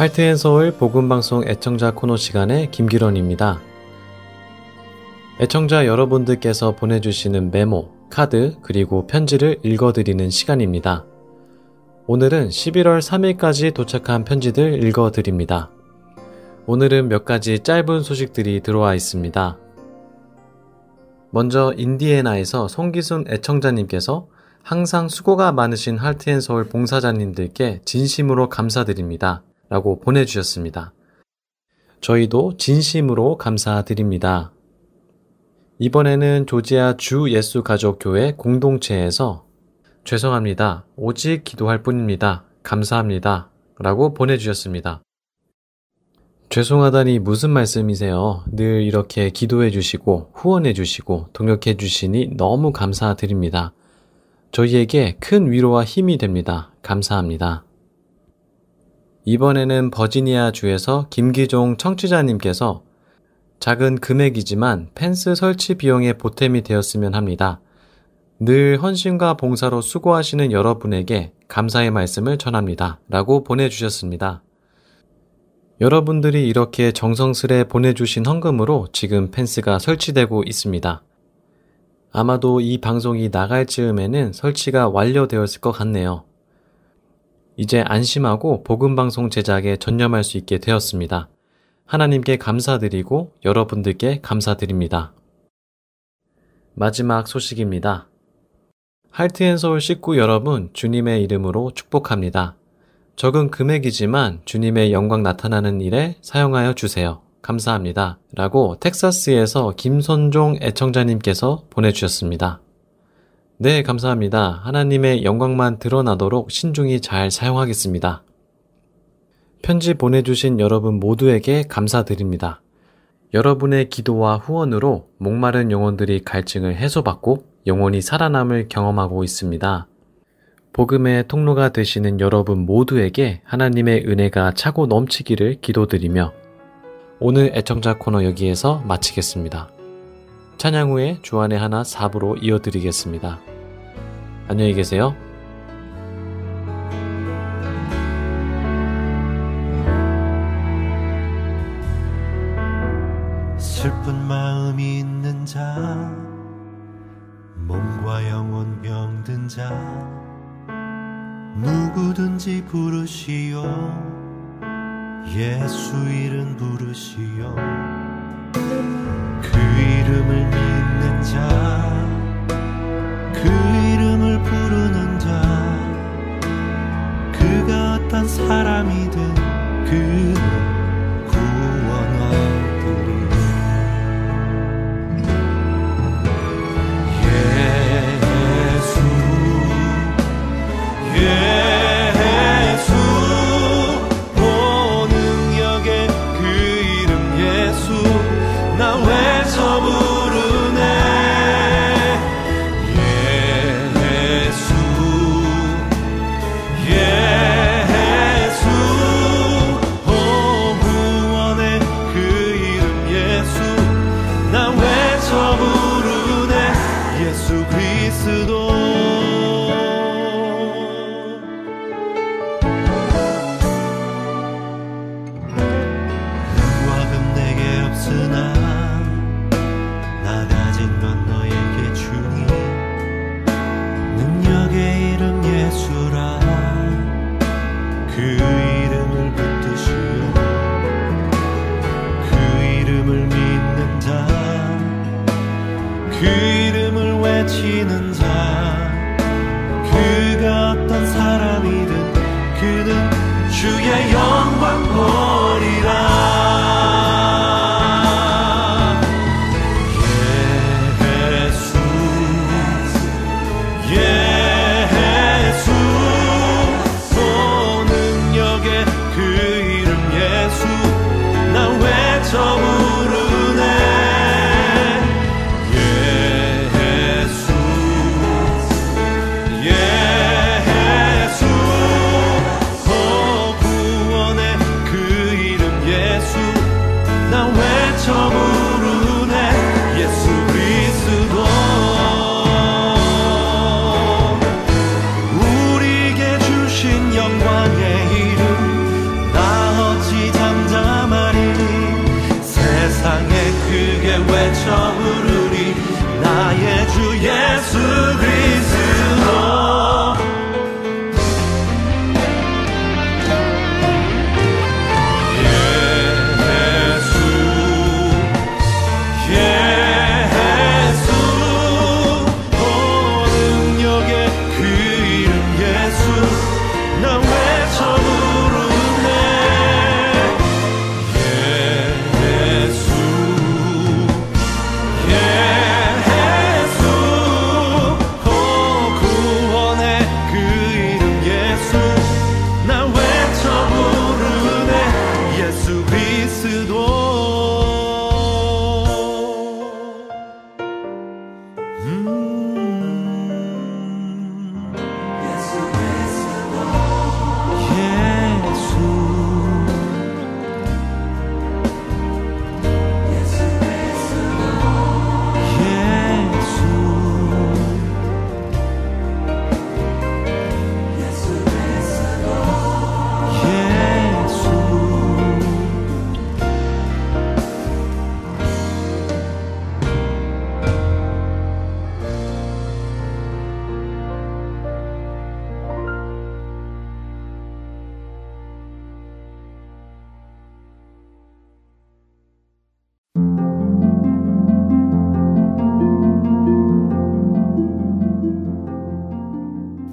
할트앤 서울 복음방송 애청자 코너 시간의 김기런입니다. 애청자 여러분들께서 보내주시는 메모, 카드, 그리고 편지를 읽어드리는 시간입니다. 오늘은 11월 3일까지 도착한 편지들 읽어드립니다. 오늘은 몇 가지 짧은 소식들이 들어와 있습니다. 먼저 인디애나에서 송기순 애청자님께서 항상 수고가 많으신 할트앤 서울 봉사자님들께 진심으로 감사드립니다. 라고 보내주셨습니다. 저희도 진심으로 감사드립니다. 이번에는 조지아 주 예수 가족 교회 공동체에서 죄송합니다. 오직 기도할 뿐입니다. 감사합니다. 라고 보내주셨습니다. 죄송하다니 무슨 말씀이세요? 늘 이렇게 기도해 주시고 후원해 주시고 동역해 주시니 너무 감사드립니다. 저희에게 큰 위로와 힘이 됩니다. 감사합니다. 이번에는 버지니아 주에서 김기종 청취자님께서 작은 금액이지만 펜스 설치 비용에 보탬이 되었으면 합니다. 늘 헌신과 봉사로 수고하시는 여러분에게 감사의 말씀을 전합니다. 라고 보내주셨습니다. 여러분들이 이렇게 정성스레 보내주신 헌금으로 지금 펜스가 설치되고 있습니다. 아마도 이 방송이 나갈 즈음에는 설치가 완료되었을 것 같네요. 이제 안심하고 복음방송 제작에 전념할 수 있게 되었습니다. 하나님께 감사드리고 여러분들께 감사드립니다. 마지막 소식입니다. 할트앤서울 식구 여러분 주님의 이름으로 축복합니다. 적은 금액이지만 주님의 영광 나타나는 일에 사용하여 주세요. 감사합니다. 라고 텍사스에서 김선종 애청자님께서 보내주셨습니다. 네, 감사합니다. 하나님의 영광만 드러나도록 신중히 잘 사용하겠습니다. 편지 보내주신 여러분 모두에게 감사드립니다. 여러분의 기도와 후원으로 목마른 영혼들이 갈증을 해소받고 영혼이 살아남을 경험하고 있습니다. 복음의 통로가 되시는 여러분 모두에게 하나님의 은혜가 차고 넘치기를 기도드리며 오늘 애청자 코너 여기에서 마치겠습니다. 찬양 후에 주안의 하나 4부로 이어드리겠습니다. 안녕히 계세요. 슬픈 마음이 부르는 자 그가 어떤 사람이든 그는 Yeah.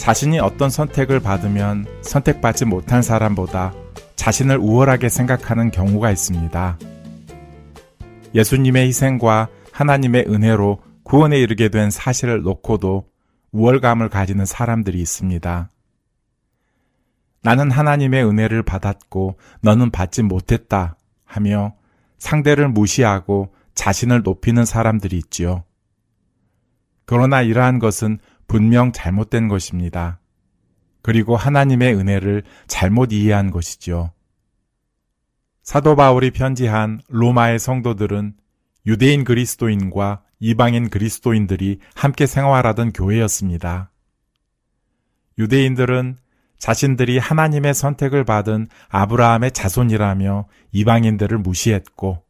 자신이 어떤 선택을 받으면 선택받지 못한 사람보다 자신을 우월하게 생각하는 경우가 있습니다. 예수님의 희생과 하나님의 은혜로 구원에 이르게 된 사실을 놓고도 우월감을 가지는 사람들이 있습니다. 나는 하나님의 은혜를 받았고 너는 받지 못했다 하며 상대를 무시하고 자신을 높이는 사람들이 있지요. 그러나 이러한 것은 분명 잘못된 것입니다. 그리고 하나님의 은혜를 잘못 이해한 것이지요. 사도 바울이 편지한 로마의 성도들은 유대인 그리스도인과 이방인 그리스도인들이 함께 생활하던 교회였습니다. 유대인들은 자신들이 하나님의 선택을 받은 아브라함의 자손이라며 이방인들을 무시했고,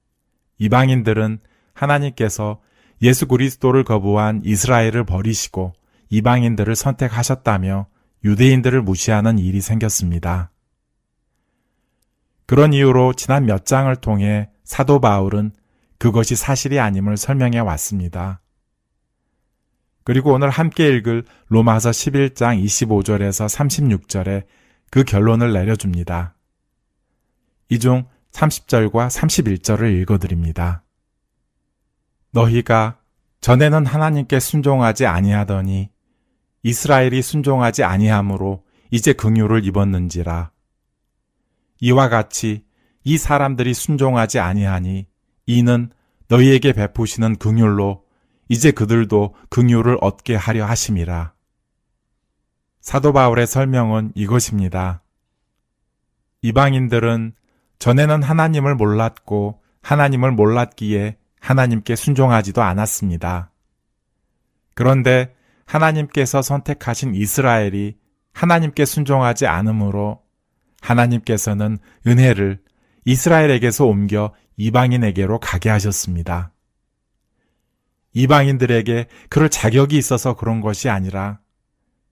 이방인들은 하나님께서 예수 그리스도를 거부한 이스라엘을 버리시고 이방인들을 선택하셨다며 유대인들을 무시하는 일이 생겼습니다. 그런 이유로 지난 몇 장을 통해 사도 바울은 그것이 사실이 아님을 설명해 왔습니다. 그리고 오늘 함께 읽을 로마서 11장 25절에서 36절에 그 결론을 내려줍니다. 이 중 30절과 31절을 읽어드립니다. 너희가 전에는 하나님께 순종하지 아니하더니 이스라엘이 순종하지 아니하므로 이제 긍휼을 입었는지라. 이와 같이 이 사람들이 순종하지 아니하니 이는 너희에게 베푸시는 긍휼로 이제 그들도 긍휼을 얻게 하려 하심이라. 사도 바울의 설명은 이것입니다. 이방인들은 전에는 하나님을 몰랐고 하나님을 몰랐기에 하나님께 순종하지도 않았습니다. 그런데 하나님께서 선택하신 이스라엘이 하나님께 순종하지 않으므로 하나님께서는 은혜를 이스라엘에게서 옮겨 이방인에게로 가게 하셨습니다. 이방인들에게 그럴 자격이 있어서 그런 것이 아니라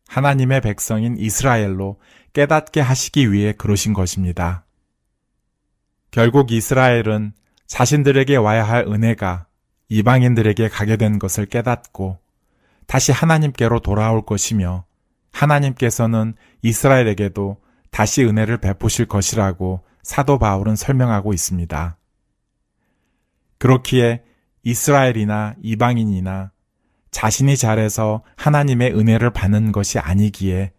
하나님의 백성인 이스라엘로 깨닫게 하시기 위해 그러신 것입니다. 결국 이스라엘은 자신들에게 와야 할 은혜가 이방인들에게 가게 된 것을 깨닫고 다시 하나님께로 돌아올 것이며 하나님께서는 이스라엘에게도 다시 은혜를 베푸실 것이라고 사도 바울은 설명하고 있습니다. 그렇기에 이스라엘이나 이방인이나 자신이 잘해서 하나님의 은혜를 받는 것이 아니기에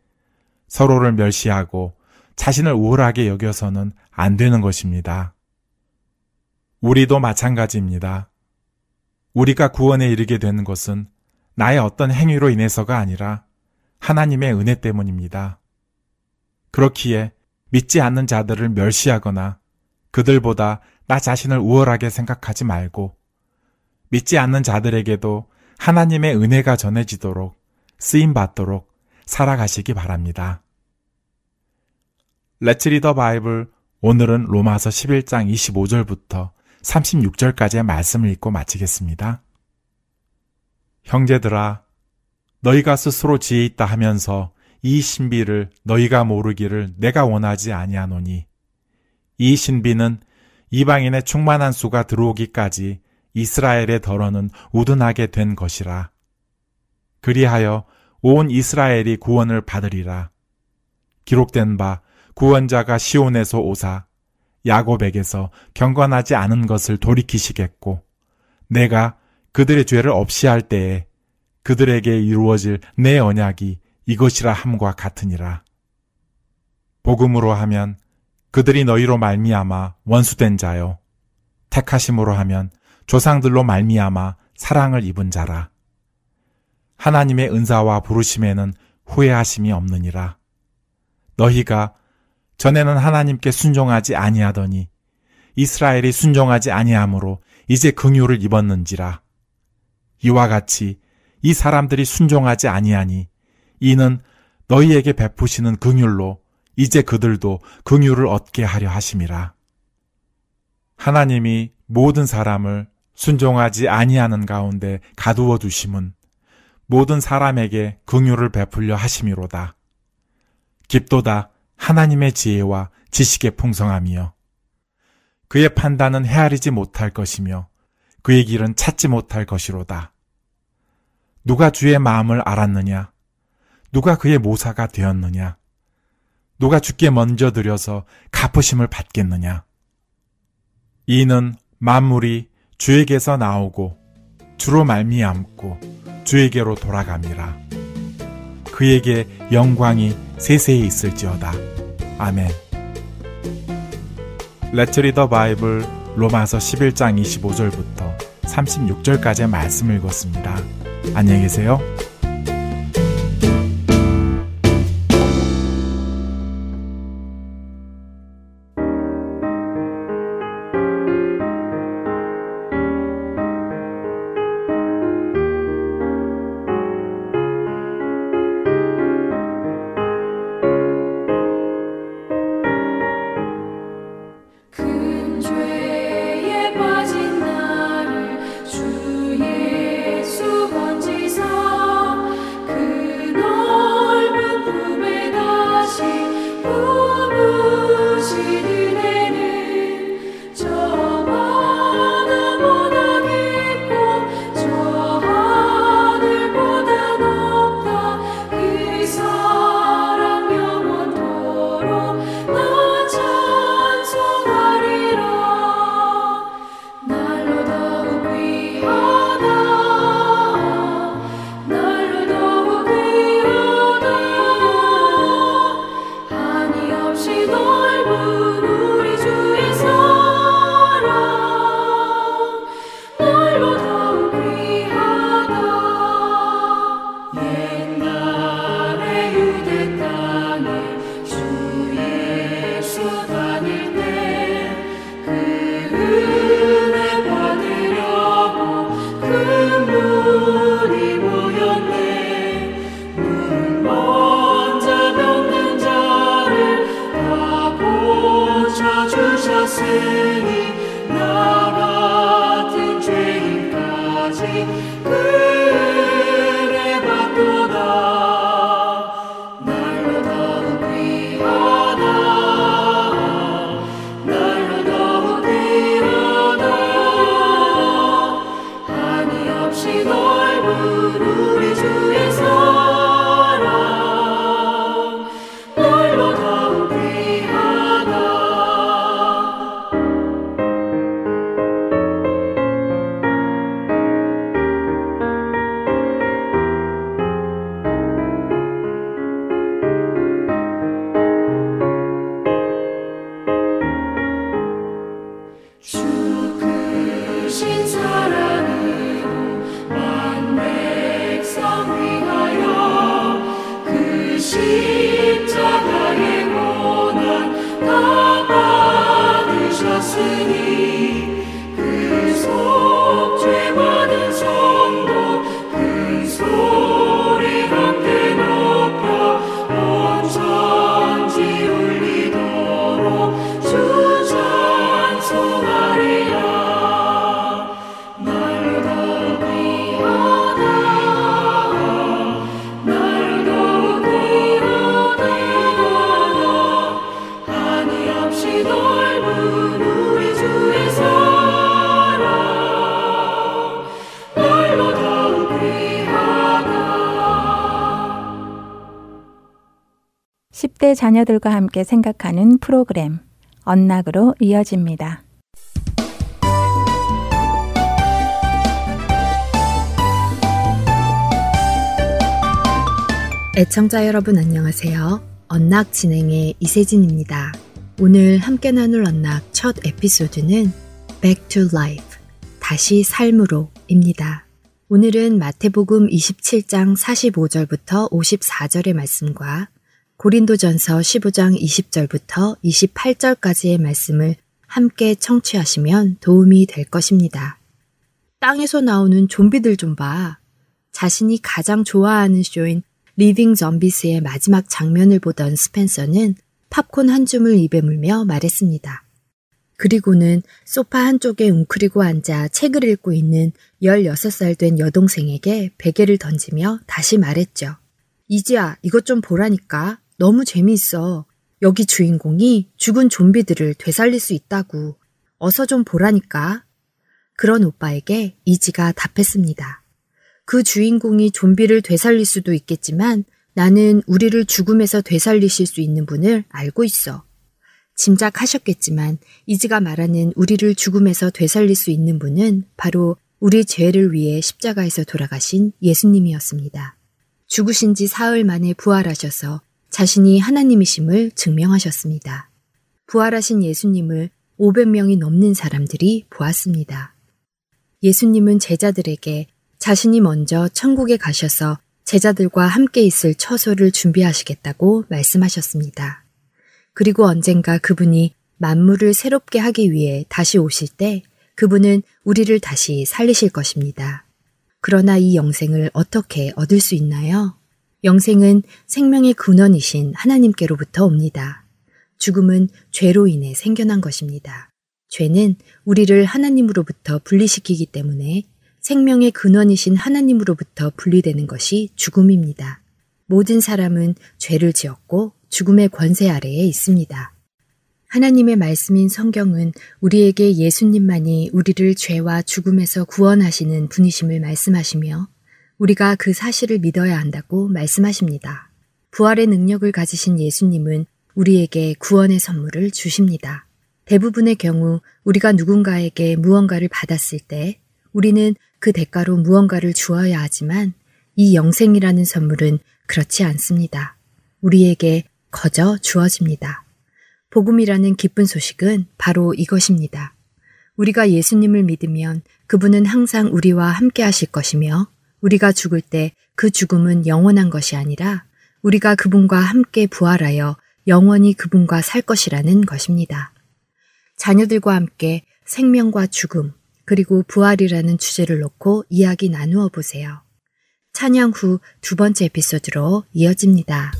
서로를 멸시하고 자신을 우월하게 여겨서는 안 되는 것입니다. 우리도 마찬가지입니다. 우리가 구원에 이르게 되는 것은 나의 어떤 행위로 인해서가 아니라 하나님의 은혜 때문입니다. 그렇기에 믿지 않는 자들을 멸시하거나 그들보다 나 자신을 우월하게 생각하지 말고 믿지 않는 자들에게도 하나님의 은혜가 전해지도록 쓰임 받도록 살아가시기 바랍니다. 레츠 리더 바이블 오늘은 로마서 11장 25절부터 36절까지의 말씀을 읽고 마치겠습니다. 형제들아, 너희가 스스로 지혜 있다 하면서 이 신비를 너희가 모르기를 내가 원하지 아니하노니 이 신비는 이방인의 충만한 수가 들어오기까지 이스라엘의 덜어는 우둔하게 된 것이라. 그리하여 온 이스라엘이 구원을 받으리라. 기록된 바 구원자가 시온에서 오사 야곱에게서 경건하지 않은 것을 돌이키시겠고 내가 그들의 죄를 없이 할 때에 그들에게 이루어질 내 언약이 이것이라 함과 같으니라. 복음으로 하면 그들이 너희로 말미암아 원수된 자요 택하심으로 하면 조상들로 말미암아 사랑을 입은 자라. 하나님의 은사와 부르심에는 후회하심이 없느니라. 너희가 전에는 하나님께 순종하지 아니하더니 이스라엘이 순종하지 아니하므로 이제 긍휼을 입었는지라. 이와 같이 이 사람들이 순종하지 아니하니 이는 너희에게 베푸시는 긍휼로 이제 그들도 긍휼을 얻게 하려 하심이라. 하나님이 모든 사람을 순종하지 아니하는 가운데 가두어 두심은 모든 사람에게 긍휼을 베풀려 하심이로다. 깊도다 하나님의 지혜와 지식의 풍성함이요. 그의 판단은 헤아리지 못할 것이며 그의 길은 찾지 못할 것이로다. 누가 주의 마음을 알았느냐? 누가 그의 모사가 되었느냐? 누가 주께 먼저 드려서 갚으심을 받겠느냐? 이는 만물이 주에게서 나오고 주로 말미암고 주에게로 돌아감이라. 그에게 영광이 세세히 있을지어다. 아멘. 리더 바이블 로마서 11장 25절부터 36절까지의 말씀을 읽었습니다. 안녕히 계세요. 10대 자녀들과 함께 생각하는 프로그램 언락으로 이어집니다. 애청자 여러분 안녕하세요. 언락 진행의 이세진입니다. 오늘 함께 나눌 언락 첫 에피소드는 Back to Life, 다시 삶으로입니다. 오늘은 마태복음 27장 45절부터 54절의 말씀과 고린도전서 15장 20절부터 28절까지의 말씀을 함께 청취하시면 도움이 될 것입니다. 땅에서 나오는 좀비들 좀 봐. 자신이 가장 좋아하는 쇼인 Living Zombies의 마지막 장면을 보던 스펜서는 팝콘 한 줌을 입에 물며 말했습니다. 그리고는 소파 한쪽에 웅크리고 앉아 책을 읽고 있는 16살 된 여동생에게 베개를 던지며 다시 말했죠. 이지야, 이것 좀 보라니까. 너무 재미있어. 여기 주인공이 죽은 좀비들을 되살릴 수 있다고. 어서 좀 보라니까. 그런 오빠에게 이지가 답했습니다. 그 주인공이 좀비를 되살릴 수도 있겠지만 나는 우리를 죽음에서 되살리실 수 있는 분을 알고 있어. 짐작하셨겠지만 이즈가 말하는 우리를 죽음에서 되살릴 수 있는 분은 바로 우리 죄를 위해 십자가에서 돌아가신 예수님이었습니다. 죽으신 지 사흘 만에 부활하셔서 자신이 하나님이심을 증명하셨습니다. 부활하신 예수님을 500명이 넘는 사람들이 보았습니다. 예수님은 제자들에게 자신이 먼저 천국에 가셔서 제자들과 함께 있을 처소를 준비하시겠다고 말씀하셨습니다. 그리고 언젠가 그분이 만물을 새롭게 하기 위해 다시 오실 때 그분은 우리를 다시 살리실 것입니다. 그러나 이 영생을 어떻게 얻을 수 있나요? 영생은 생명의 근원이신 하나님께로부터 옵니다. 죽음은 죄로 인해 생겨난 것입니다. 죄는 우리를 하나님으로부터 분리시키기 때문에 생명의 근원이신 하나님으로부터 분리되는 것이 죽음입니다. 모든 사람은 죄를 지었고 죽음의 권세 아래에 있습니다. 하나님의 말씀인 성경은 우리에게 예수님만이 우리를 죄와 죽음에서 구원하시는 분이심을 말씀하시며 우리가 그 사실을 믿어야 한다고 말씀하십니다. 부활의 능력을 가지신 예수님은 우리에게 구원의 선물을 주십니다. 대부분의 경우 우리가 누군가에게 무언가를 받았을 때 우리는 그 대가로 무언가를 주어야 하지만 이 영생이라는 선물은 그렇지 않습니다. 우리에게 거저 주어집니다. 복음이라는 기쁜 소식은 바로 이것입니다. 우리가 예수님을 믿으면 그분은 항상 우리와 함께 하실 것이며 우리가 죽을 때 그 죽음은 영원한 것이 아니라 우리가 그분과 함께 부활하여 영원히 그분과 살 것이라는 것입니다. 자녀들과 함께 생명과 죽음, 그리고 부활이라는 주제를 놓고 이야기 나누어 보세요. 찬양 후 두 번째 에피소드로 이어집니다.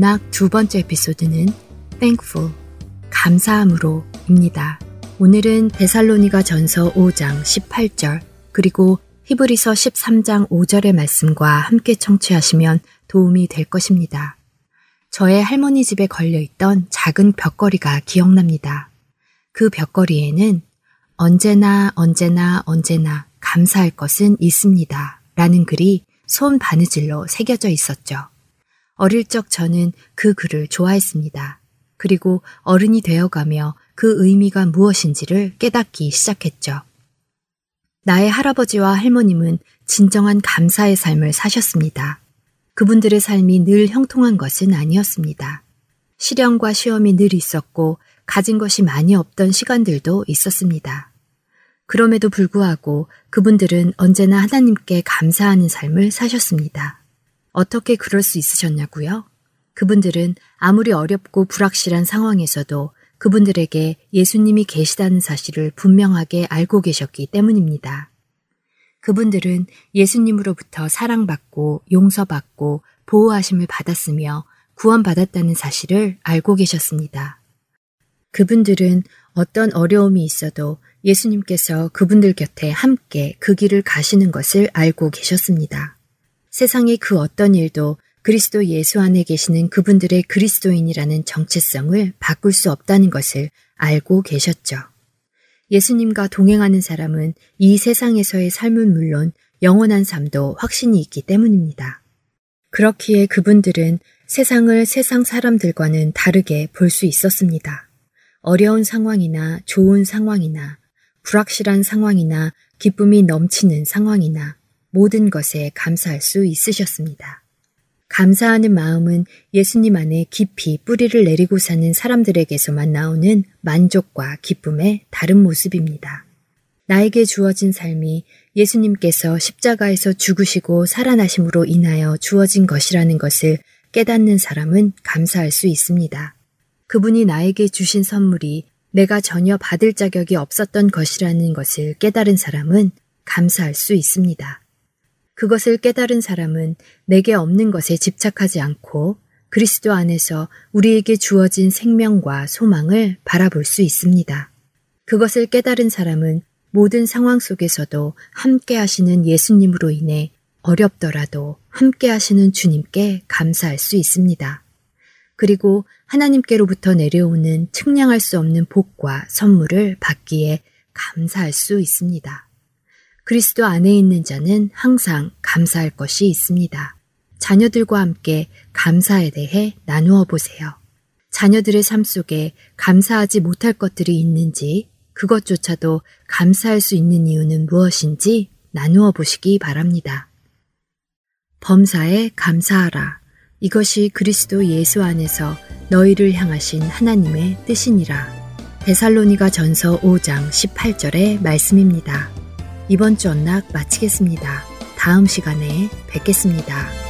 언락 두 번째 에피소드는 thankful, 감사함으로입니다. 오늘은 데살로니가 전서 5장 18절 그리고 히브리서 13장 5절의 말씀과 함께 청취하시면 도움이 될 것입니다. 저의 할머니 집에 걸려있던 작은 벽걸이가 기억납니다. 그 벽걸이에는 언제나 언제나 언제나 감사할 것은 있습니다. 라는 글이 손 바느질로 새겨져 있었죠. 어릴 적 저는 그 글을 좋아했습니다. 그리고 어른이 되어가며 그 의미가 무엇인지를 깨닫기 시작했죠. 나의 할아버지와 할머님은 진정한 감사의 삶을 사셨습니다. 그분들의 삶이 늘 형통한 것은 아니었습니다. 시련과 시험이 늘 있었고 가진 것이 많이 없던 시간들도 있었습니다. 그럼에도 불구하고 그분들은 언제나 하나님께 감사하는 삶을 사셨습니다. 어떻게 그럴 수 있으셨냐고요? 그분들은 아무리 어렵고 불확실한 상황에서도 그분들에게 예수님이 계시다는 사실을 분명하게 알고 계셨기 때문입니다. 그분들은 예수님으로부터 사랑받고 용서받고 보호하심을 받았으며 구원받았다는 사실을 알고 계셨습니다. 그분들은 어떤 어려움이 있어도 예수님께서 그분들 곁에 함께 그 길을 가시는 것을 알고 계셨습니다. 세상의 그 어떤 일도 그리스도 예수 안에 계시는 그분들의 그리스도인이라는 정체성을 바꿀 수 없다는 것을 알고 계셨죠. 예수님과 동행하는 사람은 이 세상에서의 삶은 물론 영원한 삶도 확신이 있기 때문입니다. 그렇기에 그분들은 세상을 세상 사람들과는 다르게 볼 수 있었습니다. 어려운 상황이나 좋은 상황이나 불확실한 상황이나 기쁨이 넘치는 상황이나 모든 것에 감사할 수 있으셨습니다. 감사하는 마음은 예수님 안에 깊이 뿌리를 내리고 사는 사람들에게서만 나오는 만족과 기쁨의 다른 모습입니다. 나에게 주어진 삶이 예수님께서 십자가에서 죽으시고 살아나심으로 인하여 주어진 것이라는 것을 깨닫는 사람은 감사할 수 있습니다. 그분이 나에게 주신 선물이 내가 전혀 받을 자격이 없었던 것이라는 것을 깨달은 사람은 감사할 수 있습니다. 그것을 깨달은 사람은 내게 없는 것에 집착하지 않고 그리스도 안에서 우리에게 주어진 생명과 소망을 바라볼 수 있습니다. 그것을 깨달은 사람은 모든 상황 속에서도 함께 하시는 예수님으로 인해 어렵더라도 함께 하시는 주님께 감사할 수 있습니다. 그리고 하나님께로부터 내려오는 측량할 수 없는 복과 선물을 받기에 감사할 수 있습니다. 그리스도 안에 있는 자는 항상 감사할 것이 있습니다. 자녀들과 함께 감사에 대해 나누어 보세요. 자녀들의 삶 속에 감사하지 못할 것들이 있는지 그것조차도 감사할 수 있는 이유는 무엇인지 나누어 보시기 바랍니다. 범사에 감사하라. 이것이 그리스도 예수 안에서 너희를 향하신 하나님의 뜻이니라. 데살로니가 전서 5장 18절의 말씀입니다. 이번 주 언락 마치겠습니다. 다음 시간에 뵙겠습니다.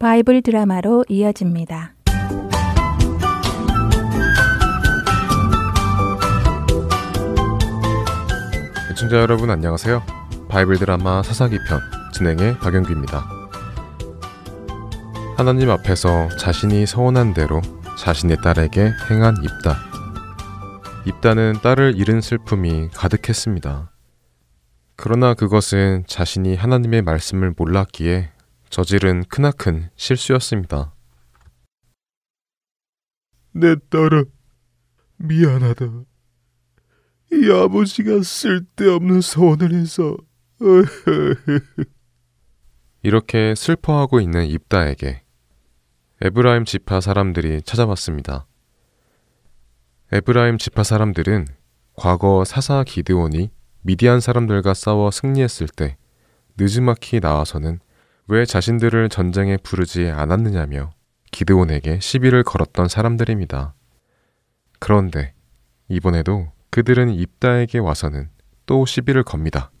바이블 드라마로 이어집니다. 애청자 여러분 안녕하세요. 바이블 드라마 사사기 편 진행의 박영규입니다. 하나님 앞에서 자신이 서원한 대로 자신의 딸에게 행한 입다. 입다는 딸을 잃은 슬픔이 가득했습니다. 그러나 그것은 자신이 하나님의 말씀을 몰랐기에 저지른 크나큰 실수였습니다. 내 딸아, 미안하다. 이 아버지가 쓸데없는 소원을 해서 이렇게 슬퍼하고 있는 입다에게 에브라임 지파 사람들이 찾아왔습니다. 에브라임 지파 사람들은 과거 사사 기드온이 미디안 사람들과 싸워 승리했을 때 느즈마키 나와서는 왜 자신들을 전쟁에 부르지 않았느냐며 기드온에게 시비를 걸었던 사람들입니다. 그런데 이번에도 그들은 입다에게 와서는 또 시비를 겁니다.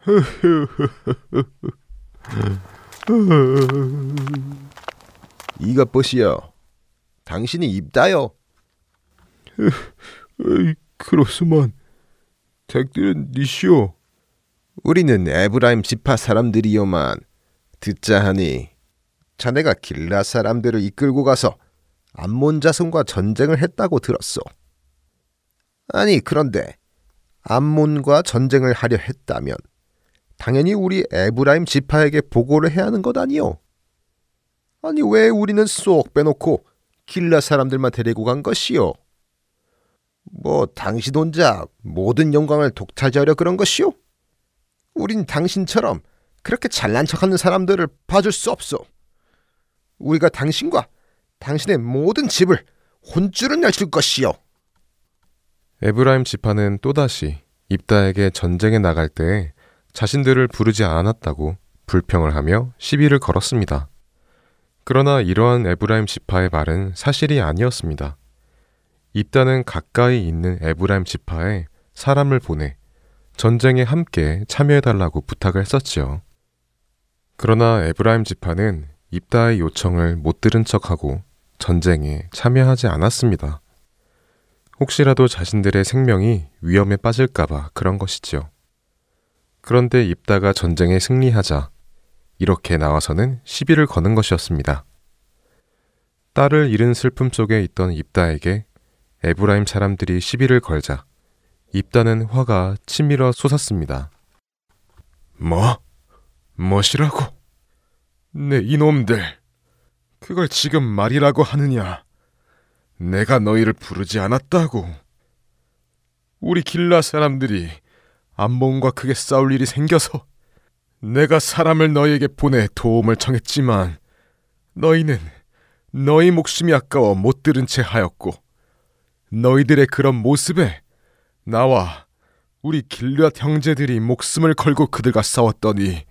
이것 보시오. 당신이 입다요. 그렇소만 댁들은 니시오. 우리는 에브라임 지파 사람들이요만 듣자 하니 자네가 길라 사람들을 이끌고 가서 암몬 자손과 전쟁을 했다고 들었소. 아니 그런데 암몬과 전쟁을 하려 했다면 당연히 우리 에브라임 지파에게 보고를 해야 하는 것 아니오? 아니 왜 우리는 쏙 빼놓고 길라 사람들만 데리고 간 것이오? 뭐 당신 혼자 모든 영광을 독차지하려 그런 것이오? 우린 당신처럼 그렇게 잘난 척하는 사람들을 봐줄 수 없소. 우리가 당신과 당신의 모든 집을 혼쭐을 내줄 것이오. 에브라임 지파는 또다시 입다에게 전쟁에 나갈 때 자신들을 부르지 않았다고 불평을 하며 시비를 걸었습니다. 그러나 이러한 에브라임 지파의 말은 사실이 아니었습니다. 입다는 가까이 있는 에브라임 지파에 사람을 보내 전쟁에 함께 참여해달라고 부탁을 했었지요. 그러나 에브라임 지파는 입다의 요청을 못 들은 척하고 전쟁에 참여하지 않았습니다. 혹시라도 자신들의 생명이 위험에 빠질까봐 그런 것이지요. 그런데 입다가 전쟁에 승리하자 이렇게 나와서는 시비를 거는 것이었습니다. 딸을 잃은 슬픔 속에 있던 입다에게 에브라임 사람들이 시비를 걸자 입다는 화가 치밀어 솟았습니다. 뭐? 뭐시라고? 내 이놈들, 그걸 지금 말이라고 하느냐? 내가 너희를 부르지 않았다고. 우리 길라 사람들이 암몬과 크게 싸울 일이 생겨서 내가 사람을 너희에게 보내 도움을 청했지만 너희는 너희 목숨이 아까워 못 들은 채 하였고 너희들의 그런 모습에 나와 우리 길앗 형제들이 목숨을 걸고 그들과 싸웠더니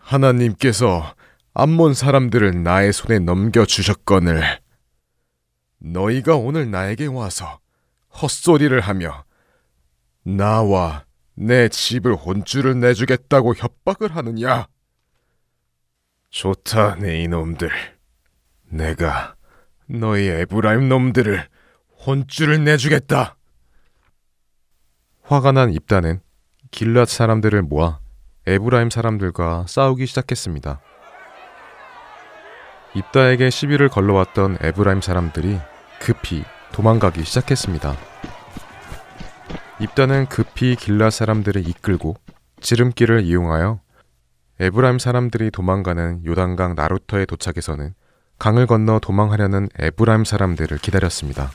하나님께서 암몬 사람들을 나의 손에 넘겨 주셨거늘 너희가 오늘 나에게 와서 헛소리를 하며 나와 내 집을 혼쭐을 내주겠다고 협박을 하느냐? 좋다, 내 이놈들. 내가 너희 에브라임 놈들을 혼쭐을 내주겠다. 화가 난 입다는 길르앗 사람들을 모아 에브라임 사람들과 싸우기 시작했습니다. 입다에게 시비를 걸러왔던 에브라임 사람들이 급히 도망가기 시작했습니다. 입다는 급히 길라 사람들을 이끌고 지름길을 이용하여 에브라임 사람들이 도망가는 요단강 나루터에 도착해서는 강을 건너 도망하려는 에브라임 사람들을 기다렸습니다.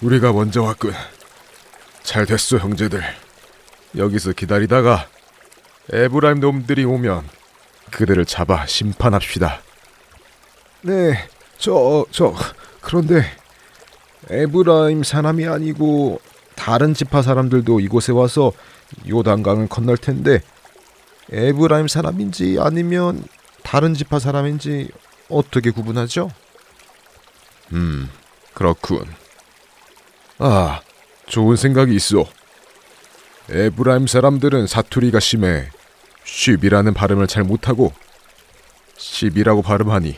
우리가 먼저 왔군. 잘 됐어, 형제들. 여기서 기다리다가 에브라임 놈들이 오면 그들을 잡아 심판합시다. 네, 저, 저, 그런데 에브라임 사람이 아니고 다른 지파 사람들도 이곳에 와서 요단강을 건널 텐데 에브라임 사람인지 아니면 다른 지파 사람인지 어떻게 구분하죠? 음, 그렇군. 아, 좋은 생각이 있어. 에브라임 사람들은 사투리가 심해 쉽이라는 발음을 잘 못하고 십이라고 발음하니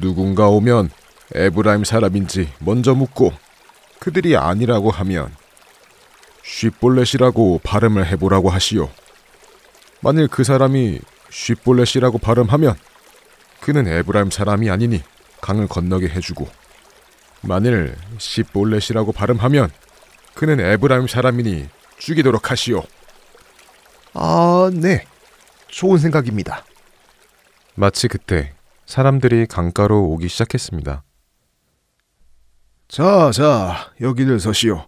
누군가 오면 에브라임 사람인지 먼저 묻고 그들이 아니라고 하면 쉽볼렛이라고 발음을 해보라고 하시오. 만일 그 사람이 쉽볼렛이라고 발음하면 그는 에브라임 사람이 아니니 강을 건너게 해주고 만일 십볼렛이라고 발음하면 그는 에브라임 사람이니 죽이도록 하시오. 아, 네. 좋은 생각입니다. 마치 그때 사람들이 강가로 오기 시작했습니다. 자, 자, 여기를 서시오.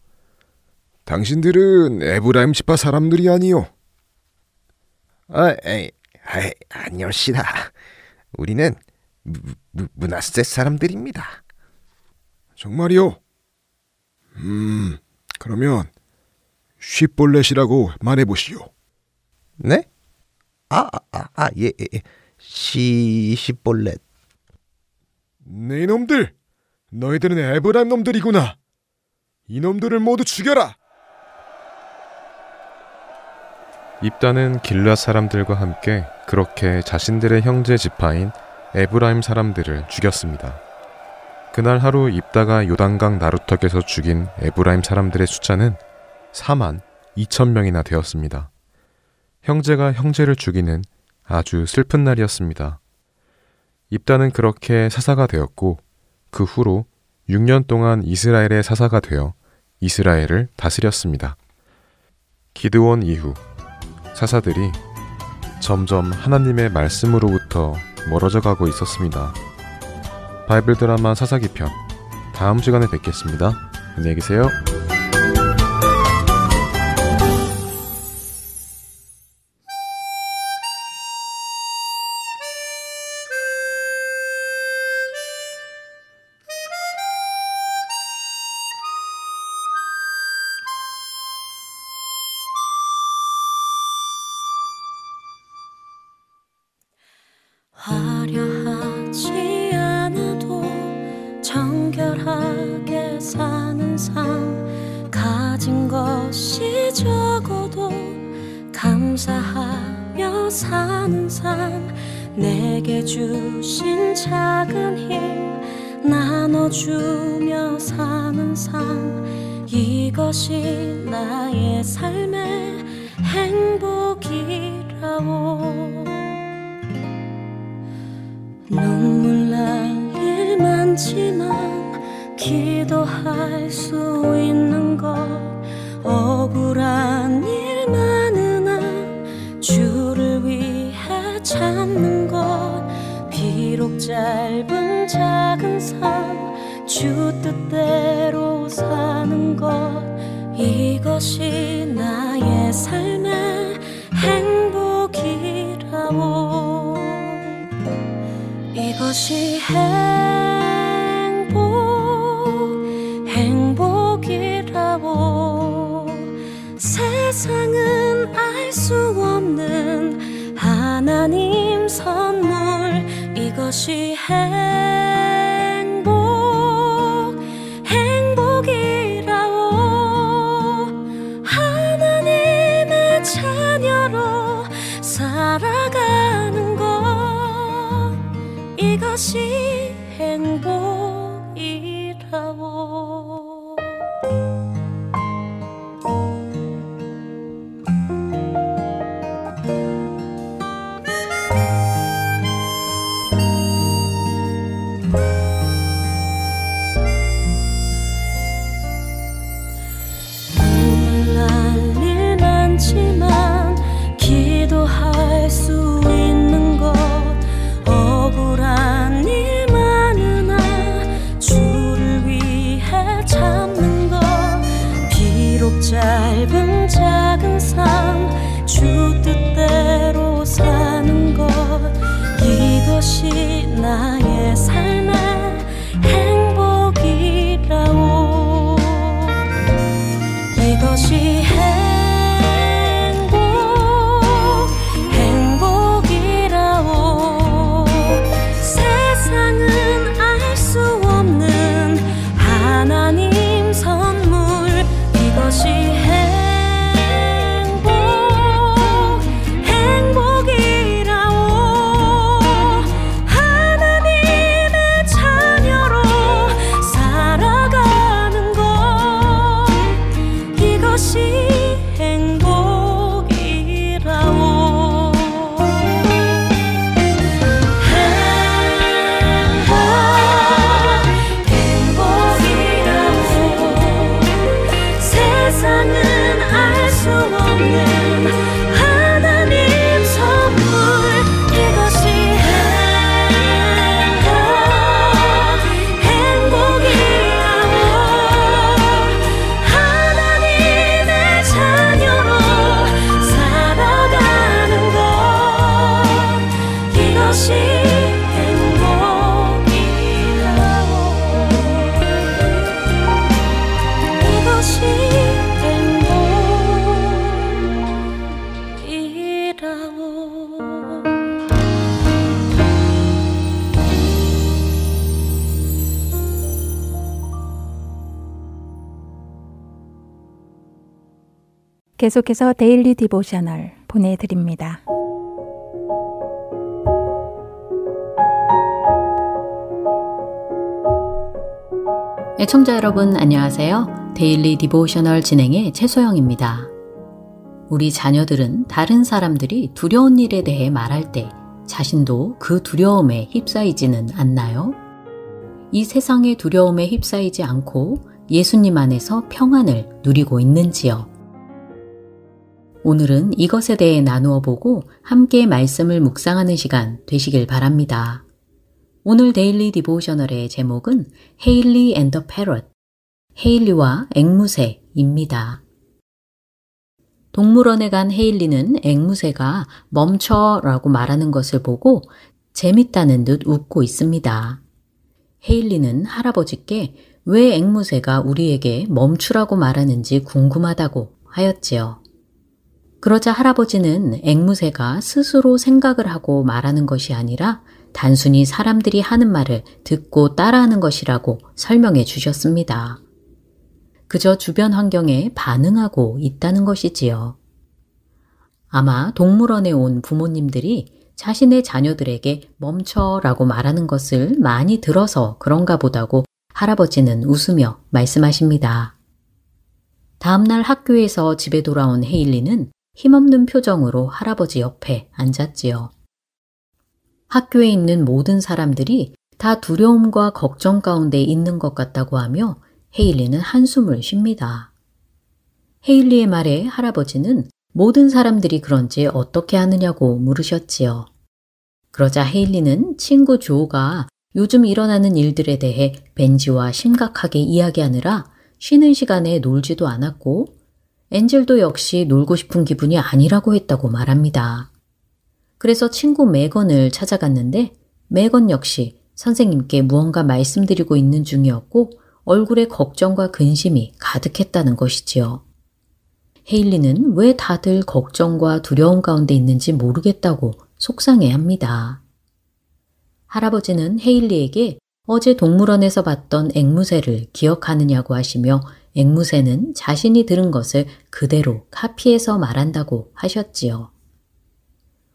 당신들은 에브라임 지파 사람들이 아니오. 아, 에이, 아이, 아니오시다. 우리는 무, 무, 문하세 사람들입니다. 정말이오? 음, 그러면 쉽볼렛이라고 말해보시오. 네? 아, 아, 아, 예, 예. 시, 시볼렛. 네 놈들! 너희들은 에브라임 놈들이구나! 이놈들을 모두 죽여라! 입다는 길라 사람들과 함께 그렇게 자신들의 형제 지파인 에브라임 사람들을 죽였습니다. 그날 하루 입다가 요단강 나루턱에서 죽인 에브라임 사람들의 숫자는 4만 2천 명이나 되었습니다. 형제가 형제를 죽이는 아주 슬픈 날이었습니다. 입다는 그렇게 사사가 되었고 그 후로 6년 동안 이스라엘의 사사가 되어 이스라엘을 다스렸습니다. 기드원 이후 사사들이 점점 하나님의 말씀으로부터 멀어져 가고 있었습니다. 바이블 드라마 사사기 편 다음 시간에 뵙겠습니다. 안녕히 계세요. 눈물 날 일 많지만 기도할 수 있는 것 억울한 일 많으나 주를 위해 참는 것. 비록 짧은 작은 삶 주 뜻대로 사는 것 이것이 나의 삶의 이것이 행복 행복이라오 세상은 알 수 없는 하나님 선물. 이것이 행복 이 작은 삶 주 뜻대로 사는 것. 이것이 나의 삶 계속해서 Daily Devotional 보내드립니다. 애청자 여러분 안녕하세요. Daily Devotional 진행의 최소영입니다. 우리 자녀들은 다른 사람들이 두려운 일에 대해 말할 때 자신도 그 두려움에 휩싸이지는 않나요? 이 세상의 두려움에 휩싸이지 않고 예수님 안에서 평안을 누리고 있는지요? 오늘은 이것에 대해 나누어 보고 함께 말씀을 묵상하는 시간 되시길 바랍니다. 오늘 Daily Devotional의 제목은 Hailey and the Parrot, 헤일리와 앵무새입니다. 동물원에 간 헤일리는 앵무새가 멈춰 라고 말하는 것을 보고 재밌다는 듯 웃고 있습니다. 헤일리는 할아버지께 왜 앵무새가 우리에게 멈추라고 말하는지 궁금하다고 하였지요. 그러자 할아버지는 앵무새가 스스로 생각을 하고 말하는 것이 아니라 단순히 사람들이 하는 말을 듣고 따라하는 것이라고 설명해 주셨습니다. 그저 주변 환경에 반응하고 있다는 것이지요. 아마 동물원에 온 부모님들이 자신의 자녀들에게 멈춰라고 말하는 것을 많이 들어서 그런가 보다고 할아버지는 웃으며 말씀하십니다. 다음날 학교에서 집에 돌아온 헤일리는 힘없는 표정으로 할아버지 옆에 앉았지요. 학교에 있는 모든 사람들이 다 두려움과 걱정 가운데 있는 것 같다고 하며 헤일리는 한숨을 쉽니다. 헤일리의 말에 할아버지는 모든 사람들이 그런지 어떻게 하느냐고 물으셨지요. 그러자 헤일리는 친구 조가 요즘 일어나는 일들에 대해 벤지와 심각하게 이야기하느라 쉬는 시간에 놀지도 않았고 엔젤도 역시 놀고 싶은 기분이 아니라고 했다고 말합니다. 그래서 친구 매건을 찾아갔는데 매건 역시 선생님께 무언가 말씀드리고 있는 중이었고 얼굴에 걱정과 근심이 가득했다는 것이지요. 헤일리는 왜 다들 걱정과 두려움 가운데 있는지 모르겠다고 속상해 합니다. 할아버지는 헤일리에게 어제 동물원에서 봤던 앵무새를 기억하느냐고 하시며 앵무새는 자신이 들은 것을 그대로 카피해서 말한다고 하셨지요.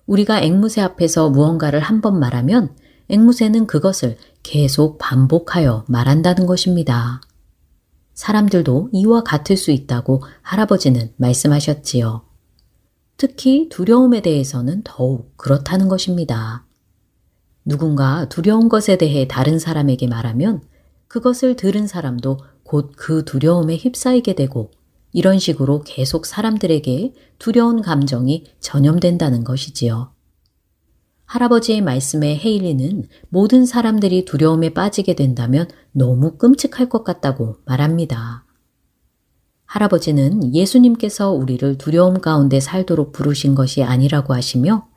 우리가 앵무새 앞에서 무언가를 한 번 말하면 앵무새는 그것을 계속 반복하여 말한다는 것입니다. 사람들도 이와 같을 수 있다고 할아버지는 말씀하셨지요. 특히 두려움에 대해서는 더욱 그렇다는 것입니다. 누군가 두려운 것에 대해 다른 사람에게 말하면 그것을 들은 사람도 곧 그 두려움에 휩싸이게 되고 이런 식으로 계속 사람들에게 두려운 감정이 전염된다는 것이지요. 할아버지의 말씀에 헤일리는 모든 사람들이 두려움에 빠지게 된다면 너무 끔찍할 것 같다고 말합니다. 할아버지는 예수님께서 우리를 두려움 가운데 살도록 부르신 것이 아니라고 하시며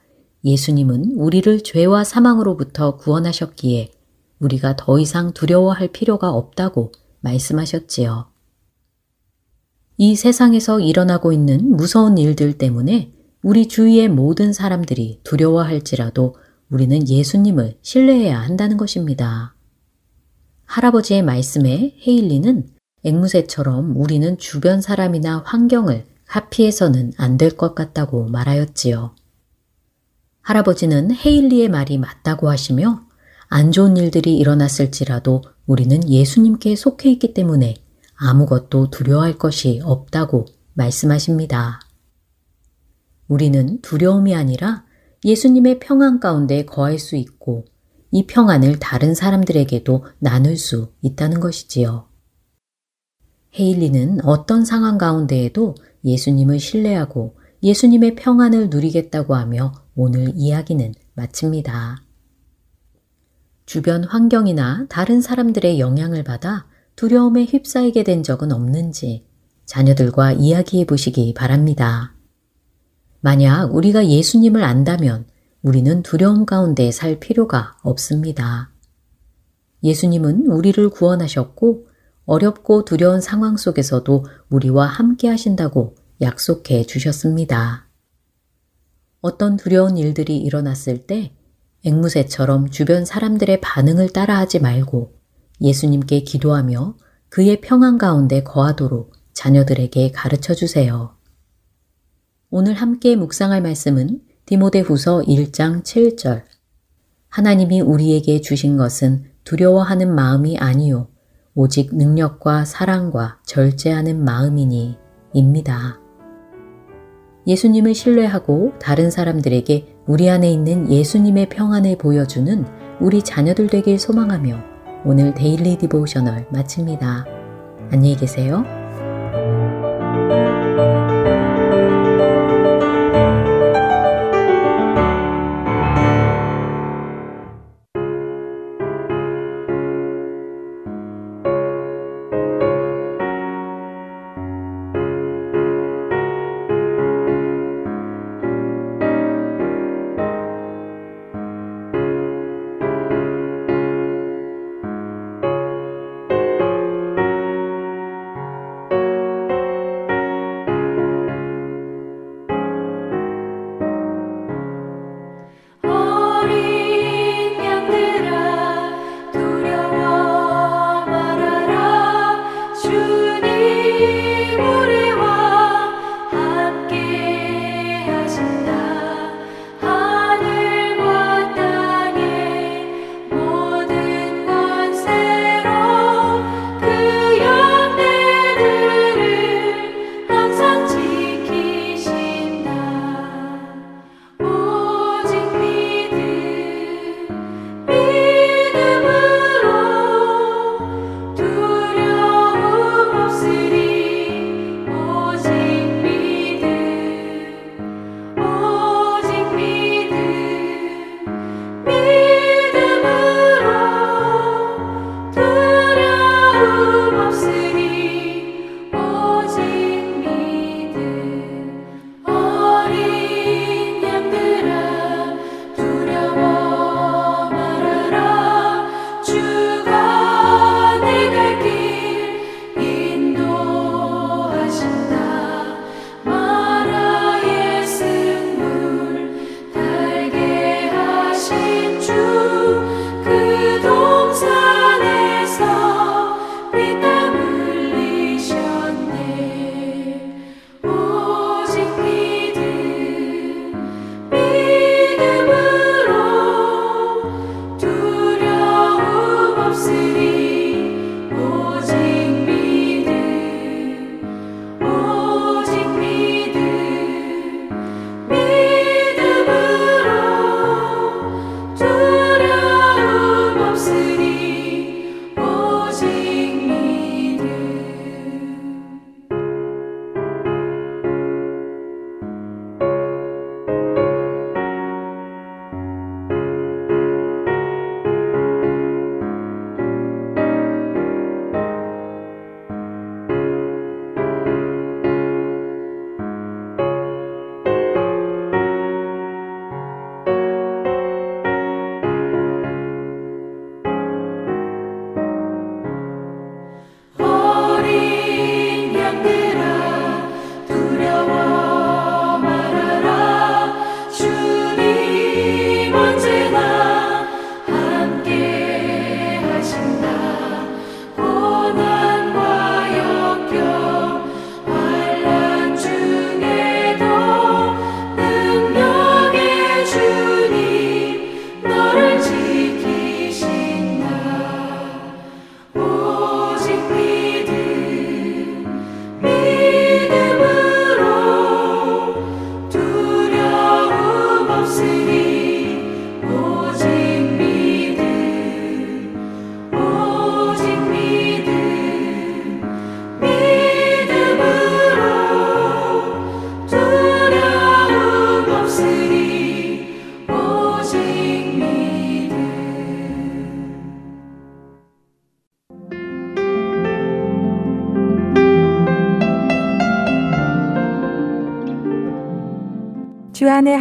예수님은 우리를 죄와 사망으로부터 구원하셨기에 우리가 더 이상 두려워할 필요가 없다고 말씀하셨지요. 이 세상에서 일어나고 있는 무서운 일들 때문에 우리 주위의 모든 사람들이 두려워할지라도 우리는 예수님을 신뢰해야 한다는 것입니다. 할아버지의 말씀에 헤일리는 앵무새처럼 우리는 주변 사람이나 환경을 하피해서는 안 될 것 같다고 말하였지요. 할아버지는 헤일리의 말이 맞다고 하시며 안 좋은 일들이 일어났을지라도 우리는 예수님께 속해 있기 때문에 아무것도 두려워할 것이 없다고 말씀하십니다. 우리는 두려움이 아니라 예수님의 평안 가운데 거할 수 있고 이 평안을 다른 사람들에게도 나눌 수 있다는 것이지요. 헤일리는 어떤 상황 가운데에도 예수님을 신뢰하고 예수님의 평안을 누리겠다고 하며 오늘 이야기는 마칩니다. 주변 환경이나 다른 사람들의 영향을 받아 두려움에 휩싸이게 된 적은 없는지 자녀들과 이야기해 보시기 바랍니다. 만약 우리가 예수님을 안다면 우리는 두려움 가운데 살 필요가 없습니다. 예수님은 우리를 구원하셨고 어렵고 두려운 상황 속에서도 우리와 함께 하신다고 약속해 주셨습니다. 어떤 두려운 일들이 일어났을 때 앵무새처럼 주변 사람들의 반응을 따라하지 말고 예수님께 기도하며 그의 평안 가운데 거하도록 자녀들에게 가르쳐 주세요. 오늘 함께 묵상할 말씀은 디모데 후서 1장 7절. 하나님이 우리에게 주신 것은 두려워하는 마음이 아니요. 오직 능력과 사랑과 절제하는 마음이니 입니다. 예수님을 신뢰하고 다른 사람들에게 우리 안에 있는 예수님의 평안을 보여주는 우리 자녀들 되길 소망하며 오늘 Daily Devotional 마칩니다. 안녕히 계세요.